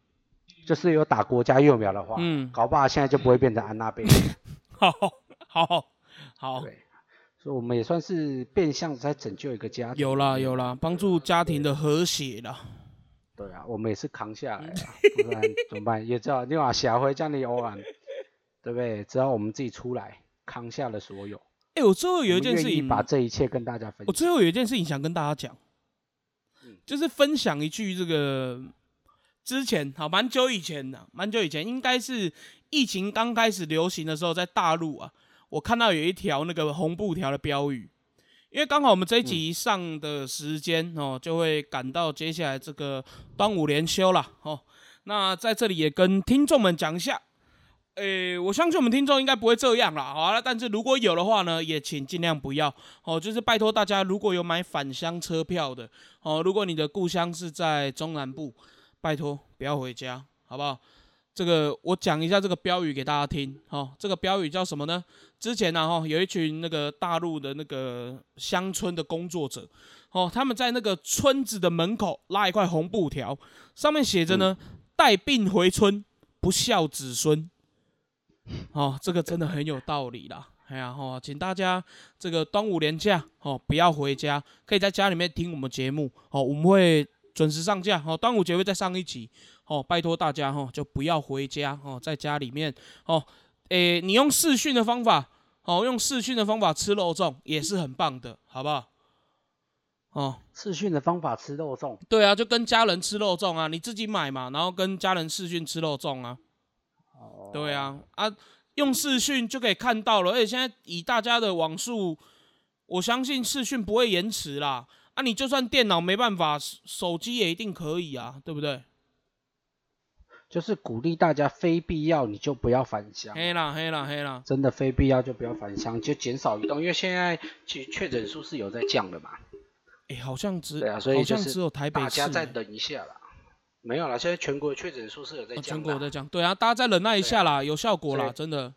就是有打国家幼苗的话，嗯搞不好现在就不会变成安娜贝尔。好好好，对，所以我们也算是变相在拯救一个家庭。有啦有啦，帮助家庭的和谐啦。对啊，我们也是扛下来了，不然 怎么办？也知道你把小辉这样的偶然，对不对？只要我们自己出来扛下了所有，哎，我最后有一件事情，把这一切跟大家分享。我最后有一件事情想跟大家讲嗯，就是分享一句这个之前好蛮久以前的，蛮久以前应该是疫情刚开始流行的时候，在大陆啊，我看到有一条那个红布条的标语，因为刚好我们这一集上的时间哦，就会赶到接下来这个端午连休了哦。那在这里也跟听众们讲一下，诶，我相信我们听众应该不会这样啦，好了，但是如果有的话呢，也请尽量不要哦，就是拜托大家，如果有买返乡车票的哦，如果你的故乡是在中南部，拜托不要回家，好不好？这个我讲一下这个标语给大家听，哦，这个标语叫什么呢？之前呢、哈，有一群那个大陆的那个乡村的工作者，哦，他们在那个村子的门口拉一块红布条，上面写着呢，带病回村，不孝子孙。哦，这个真的很有道理啦。哎呀，哦，请大家这个端午连假哦，不要回家，可以在家里面听我们节目哦，我们会准时上架哦。端午节会再上一集哦，拜托大家哦，就不要回家哦，在家里面哦，诶，你用视讯的方法哦，用视讯的方法吃肉粽也是很棒的，好不好？哦，视讯的方法吃肉粽，对啊，就跟家人吃肉粽啊，你自己买嘛，然后跟家人视讯吃肉粽啊。哦，对啊，啊，用视讯就可以看到了，而且现在以大家的网速，我相信视讯不会延迟啦。啊，你就算电脑没办法，手手机也一定可以啊，对不对？就是鼓励大家非必要你就不要返乡，黑了黑了黑了，真的非必要就不要返乡，就减少移动，因为现在其实确诊数是有在降的嘛。哎、好像只对啊，所以好就是像只有台北大家再等一下啦。没有啦，现在全国确诊数是有在哦降全国在降，对啊，大家再忍耐一下啦，有效果啦，真的。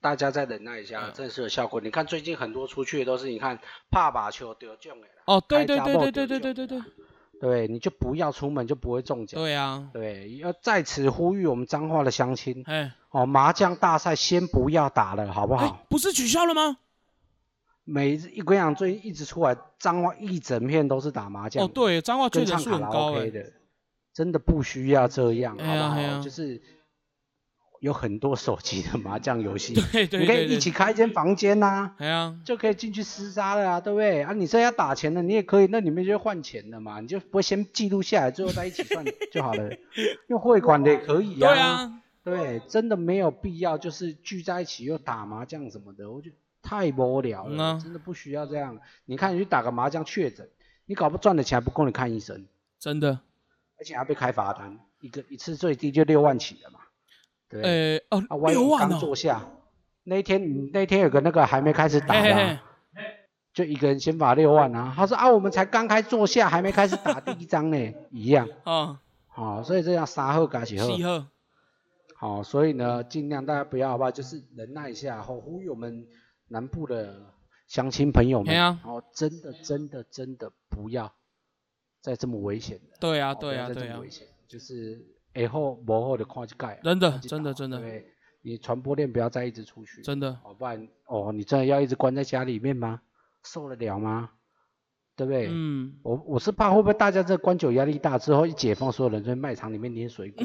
大家再忍耐一下，嗯真的是有效果。你看最近很多出去的都是，你看怕把球丢中的啦，哦，对对对对对对对对对，你就不要出门，就不会中奖。对啊，对，要在此呼吁我们彰化的乡亲哎哦，麻将大赛先不要打了，好不哎好？，不是取消了吗？每一我跟你讲，最近一直出来，彰化一整片都是打麻将哦，对，彰化确跟诊唱卡拉数很高 OK 哎，的，真的不需要这样，好不好？就是有很多手机的麻将游戏，对对你可以一起开一间房间呐、哎呀，就可以进去厮杀了啊，对不对？啊，你这要打钱的，你也可以，那里面就换钱的嘛，你就不会先记录下来，最后再一起算 就好了。用汇款的也可以对啊，啊，对，真的没有必要，就是聚在一起又打麻将什么的，我觉得太无聊了，嗯啊真的不需要这样。你看，你去打个麻将确诊，你搞不赚的钱还不够你看医生，真的。而且还被开罚单，一个一次最低就六万起的嘛，对。呃哦刚坐下，那一天你那天有个那个还没开始打的、嘿嘿啊，嘿，就一个人先罚六万啊。他说啊，我们才刚开坐下，还没开始打第一张呢，一样。哦，好、所以这样杀后嘎起后。好、所以呢，尽量大家不要好不好？就是忍耐一下，好、呼吁我们南部的乡亲朋友们，嘿啊哦，真的真的真的不要再这么危险了。对啊，哦对啊，不要再对啊这么危，险，就是以后幕后的看一盖，真的真的真的对，你传播链不要再一直出去，真的，哦，不然哦，你真的要一直关在家里面吗？受得了吗？对不对？嗯，我我是怕会不会大家这关久压力大之后一解放，所有人在卖场里面捏水果，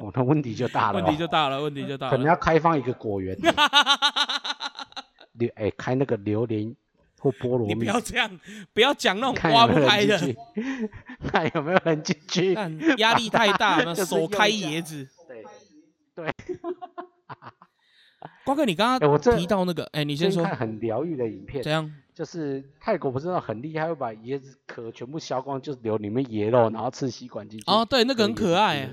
哦，那问题就大了、哦，问题就大了，问题就大了可能。要开放一个果园，榴哎开那个榴莲或菠萝你不，要这样，不要讲那种看挖有没有不开的，人进去，看有没有人进去。看压力太大，了手开椰子。对对，瓜哥，你刚哎我提到那个，哎，你你先说，看很疗愈的影片怎，样？就是泰国不是那种很厉害，会把椰子壳全部削光，就是留里面椰肉，然后吃吸管进去。哦，对，那个很可爱欸。。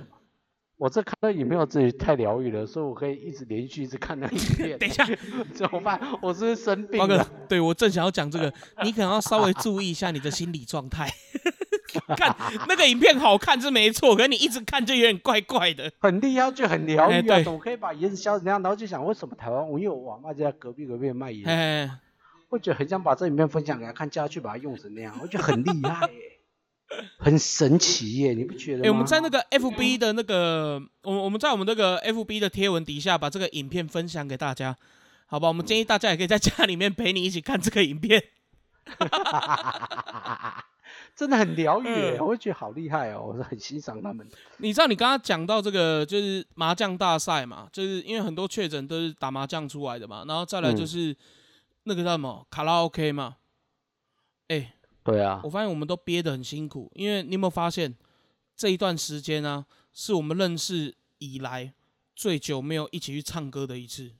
我这看到影片，我自己太疗愈了，所以我可以一直连续一直看那影片。等一下，怎么办？我是不是生病了？，对我正想要讲这个，你可能要稍微注意一下你的心理状态。看那个影片好看是没错，可是你一直看就有点怪怪的。很厉害，就很疗愈啊！哎对怎么可以把椰子削成那样？然后就想，为什么台湾我因为我阿妈就在隔壁隔壁卖椰子，哎，我觉得很想把这影片分享给他看，叫他去把它用成那样，我觉得很厉害耶，很神奇耶，你不觉得吗？哎，我们在那个 FB 的那个，我我们在我们那个 FB 的贴文底下把这个影片分享给大家，好吧？我们建议大家也可以在家里面陪你一起看这个影片。真的很疗愈我会觉得好厉害哦，我是很欣赏他们。你知道你刚刚讲到这个就是麻将大赛嘛，就是因为很多确诊都是打麻将出来的嘛，然后再来就嗯是那个叫什么卡拉 OK 嘛。哎、对啊我，发现我们都憋得很辛苦，因为你有没有发现这一段时间呢、是我们认识以来最久没有一起去唱歌的一次，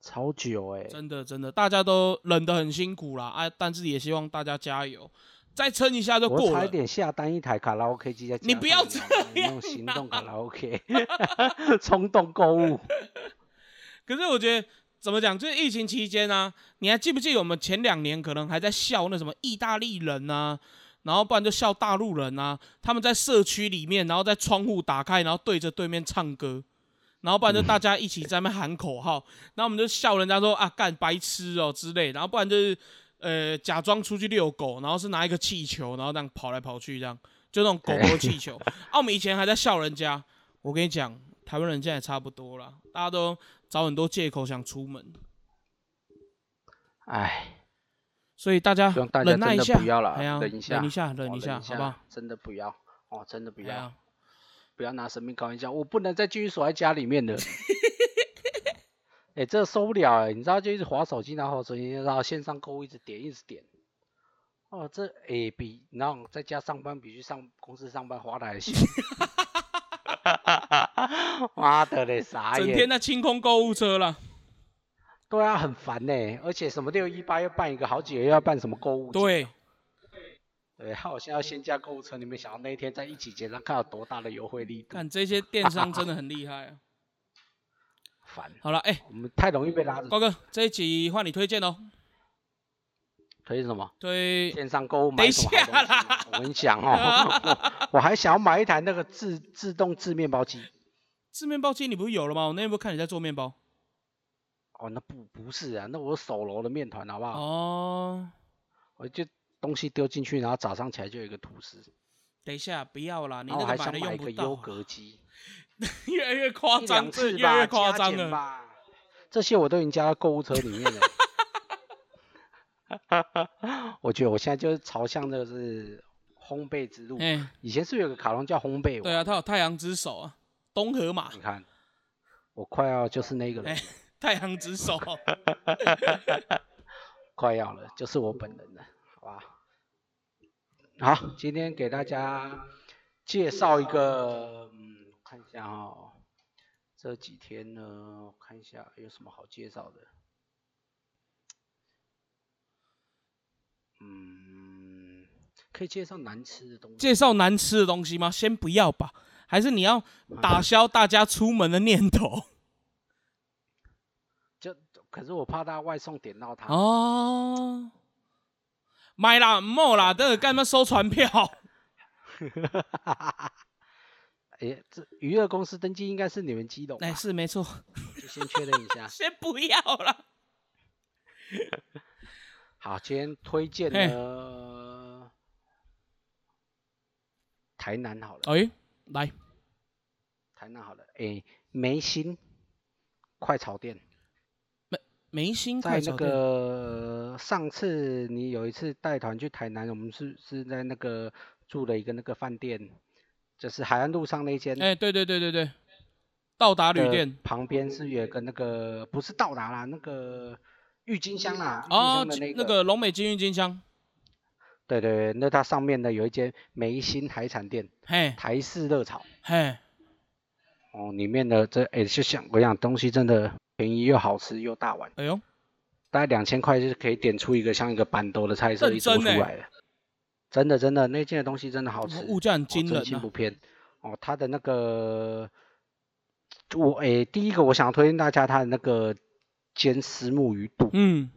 超久哎，真的真的，大家都忍得很辛苦啦，啊，但是也希望大家加油，再撑一下就过我差一。点下单一台卡拉 OK 机在，你不要知道吗用行动卡拉 OK，冲动购物。可是我觉得怎么讲，就是疫情期间呢、你还记不记得我们前两年可能还在笑那什么意大利人呐、然后不然就笑大陆人啊，他们在社区里面，然后在窗户打开，然后对着对面唱歌，然后不然就大家一起在那边喊口号，然后我们就笑人家说啊干白痴哦之类，然后不然就是呃假装出去遛狗，然后是拿一个气球，然后这样跑来跑去这样，就那种狗狗气球。啊，我们以前还在笑人家，我跟你讲，台湾人现在也差不多了，大家都找很多借口想出门，哎，所以大家忍耐一下，不要了哎呀，忍一下忍一下，哦忍一下，好不好？？真的不要哦，真的不要哎，不要拿生命开玩笑，我不能再继续锁在家里面了。哎、这受不了哎、你知道就一直划手机，然后手机，然后线上购物一直点一直点。哦，这哎、比然后在家上班比去上公司上班花的还凶。妈的嘞，傻眼！整天在清空购物车了，对啊，很烦呢、而且什么六一八要办一个，好几个月要办什么购物节。对，对，还有现在要先加购物车，你没想到那一天在一起结账看有多大的优惠力度，看这些电商真的很厉害啊。烦。好了，哎，我们太容易被拉着。高哥，这一集换你推荐哦，推什么？推线上购物买什么好东西下啊？我跟你讲哦，我 我还想要买一台那个自自动制面包机。制面包机，你不是有了吗？我那天不是看你在做面包哦，那不不是啊，那我手揉的面团好不好？哦。我就东西丢进去，然后早上起来就有一个吐司。等一下，不要啦，你然后我还那个买了想买一个优用不到啊，格机，越来越夸一张，越来越夸加张了。这些我都已经加到购物车里面了。我觉得我现在就是朝向的是烘焙之路。哎，以前是不是有个卡通叫烘焙王？对啊，他有太阳之手啊，东河马，你看，我快要就是那个人太阳之手，快要了，就是我本人了，好吧？好，今天给大家介绍一个，嗯，我看一下哦，这几天呢，我看一下有什么好介绍的。嗯，可以介绍难吃的东西。介绍难吃的东西吗？先不要吧，还是你要打消大家出门的念头？就可是我怕他外送点到他。哦，买啦，唔好啦，等下干嘛收传票？哎，这娱乐公司登记应该是你们基隆吧？哎，是没错，就先确认一下。先不要了。好，今天推荐嘿。的台南好了，哎，来，台南好了，哎，梅心快炒店，梅心在那快炒店。个上次你有一次带团去台南，我们是是在那个住了一个那个饭店，就是海岸路上那间哎，对对对对对，到达旅店。旁边是有一个那个不是到达啦，那个郁金香啦，郁金哦那那个龙美金郁金香，对对对，那它上面呢有一间梅心海产店，嘿，台式热炒。嘿，哦，里面的这哎，就像我讲，东西真的便宜又好吃又大碗，哎呦，大概两千块就是可以点出一个像一个板豆的菜色认一桌出来了。真的真的，那件的东西真的好吃，物价惊人啊心不骗。哦，它的那个，我哎，第一个我想推荐大家它的那个煎丝木鱼肚，嗯，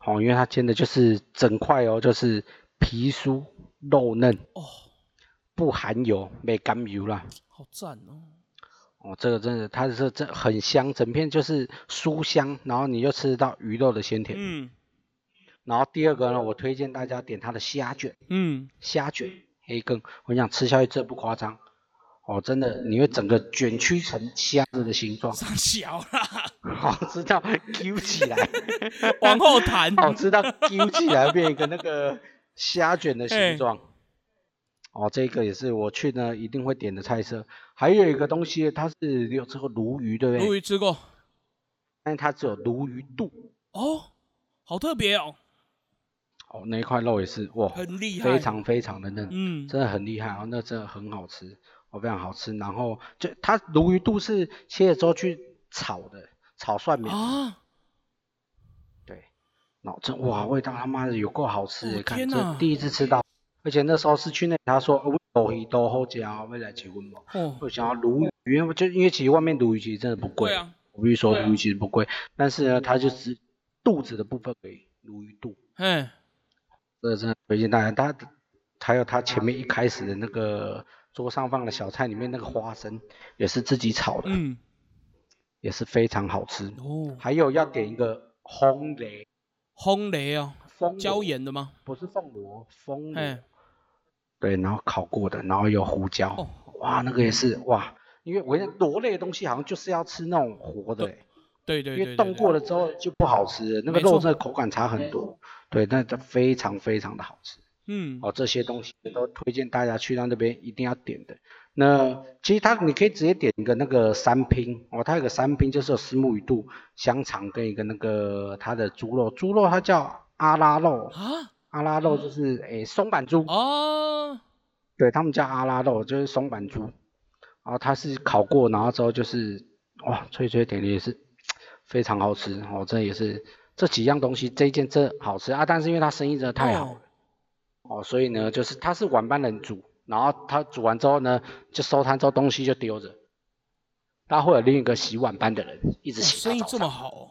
哦，因为它煎的就是整块哦，就是皮酥肉嫩，哦，不含油，没甘油啦。好赞哦。哦，这个真的，它是这很香，整片就是酥香，然后你就吃到鱼肉的鲜甜。嗯然后第二个呢，我推荐大家点它的虾卷，嗯，虾卷黑羹，我跟你讲吃下去这不夸张，哦，真的你会整个卷曲成虾子的形状，上小啦，好吃到揪起来，往后弹。好吃到揪起来变一个那个虾卷的形状。哦，这个也是我去呢一定会点的菜色。还有一个东西，它是有这个鲈鱼，对不对？鲈鱼吃过但是它只有鲈鱼肚。哦，好特别哦，哦，那一块肉也是哇，很厉害。非常非常的嫩，嗯，真的很厉害哦，那真的很好吃，哦，非常好吃。然后就它鲈鱼肚是切了之后去炒的，炒蒜苗，啊，对，然后这哇味道他妈的有够好吃哦的，看这第一次吃到，而且那时候是去那他说呃鲈鱼都好吃哦，要来结婚嘛？哦，我想要鲈鱼，因为就因为其实外面鲈鱼其实真的不贵，对啊，我必须说鲈鱼其实不贵，但是呢它就是肚子的部分而已，鲈鱼肚。嗯，这个真的推荐大家。它还有它前面一开始的那个桌上放的小菜里面那个花生也是自己炒的，嗯，也是非常好吃。哦，还有要点一个烘雷烘雷哦，风椒，盐的吗？不是凤螺，风嘿螺，对，然后烤过的，然后有胡椒，哦哇，那个也是哇。因为我跟你讲螺类的东西好像就是要吃那种活的、欸，对对对对，因为冻过了之后就不好吃，那个肉质的口感差很多。对，那这非常非常的好吃。嗯，哦，这些东西都推荐大家去到那边一定要点的。那其实它你可以直接点一个那个三拼哦，它有个三拼就是有丝木鱼肚、香肠跟一个那个它的猪肉，猪肉它叫阿拉肉，啊，阿拉肉就是诶松板猪，哦，对他们叫阿拉肉就是松板猪，然后它是烤过，然后之后就是哇脆脆甜甜也是非常好吃。哦，这也是这几样东西这一件真好吃。啊，但是因为它生意真的太好了。哦哦，所以呢，就是他是晚班人煮，然后他煮完之后呢，就收摊之后东西就丢着，他会有另一个洗碗班的人一直哦洗到生意这么，好哦，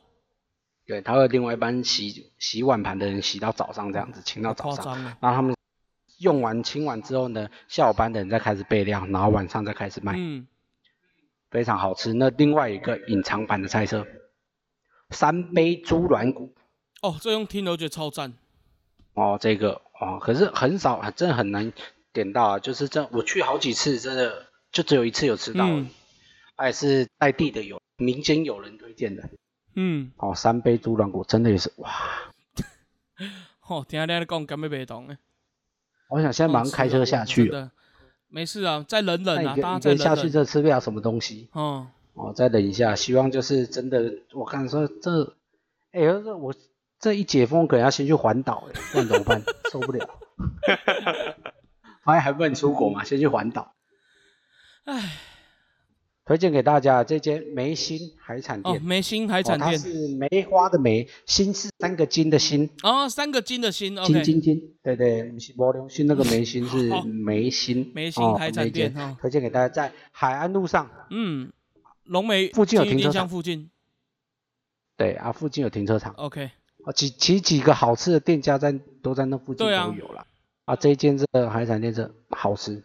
对，他会另外一班洗洗碗盘的人洗到早上这样子，清到早上，然后他们用完清完之后呢，下午班的人再开始备料，然后晚上再开始卖，嗯，非常好吃。那另外一个隐藏版的菜色，三杯猪软骨。哦，这用听都觉得超赞，哦，这个哦，可是很少，真的很难点到啊。就是这，我去好几次，真的就只有一次有吃到还是在地的有民间有人推荐的。嗯，哦，三杯猪软骨真的也是哇！哦，听你在讲，根本没懂诶，我想现在马上开车下去了，没事啊，再忍忍啊，大家跟你跟下去再忍忍，这吃不了什么东西哦，哦，再忍一下。希望就是真的，我看说这，哎、这我这一解封可能要先去环岛，哎，不然怎么办？受不了。还还不能出国嘛，先去环岛。唉，推荐给大家这间梅心海产哦，店，梅心海产哦、它店，是梅花的梅，心是三个金的心，哦，三个金的心金金金，对对，不是波流心那个梅心是好梅心，梅心哦海产店哦推荐给大家，在海岸路上，嗯，龙梅附近有停车场。附近，对啊，附近有停车场。OK，啊，几其实几个好吃的店家在都在那附近都有了。啊，这一间这个海产店是好吃，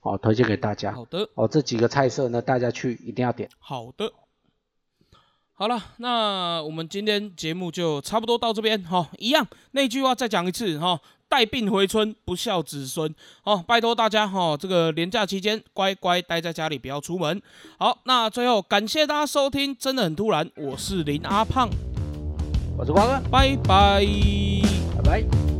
哦，推荐给大家。好的，哦，这几个菜色呢，大家去一定要点。好的。好了，那我们今天节目就差不多到这边哈、一样那句话再讲一次哈、带病回村，不孝子孙哦，拜托大家哈、这个连假期间乖乖待在家里，不要出门。好，那最后感谢大家收听，真的很突然，我是林阿胖，我是瓜哥，拜拜。拜拜。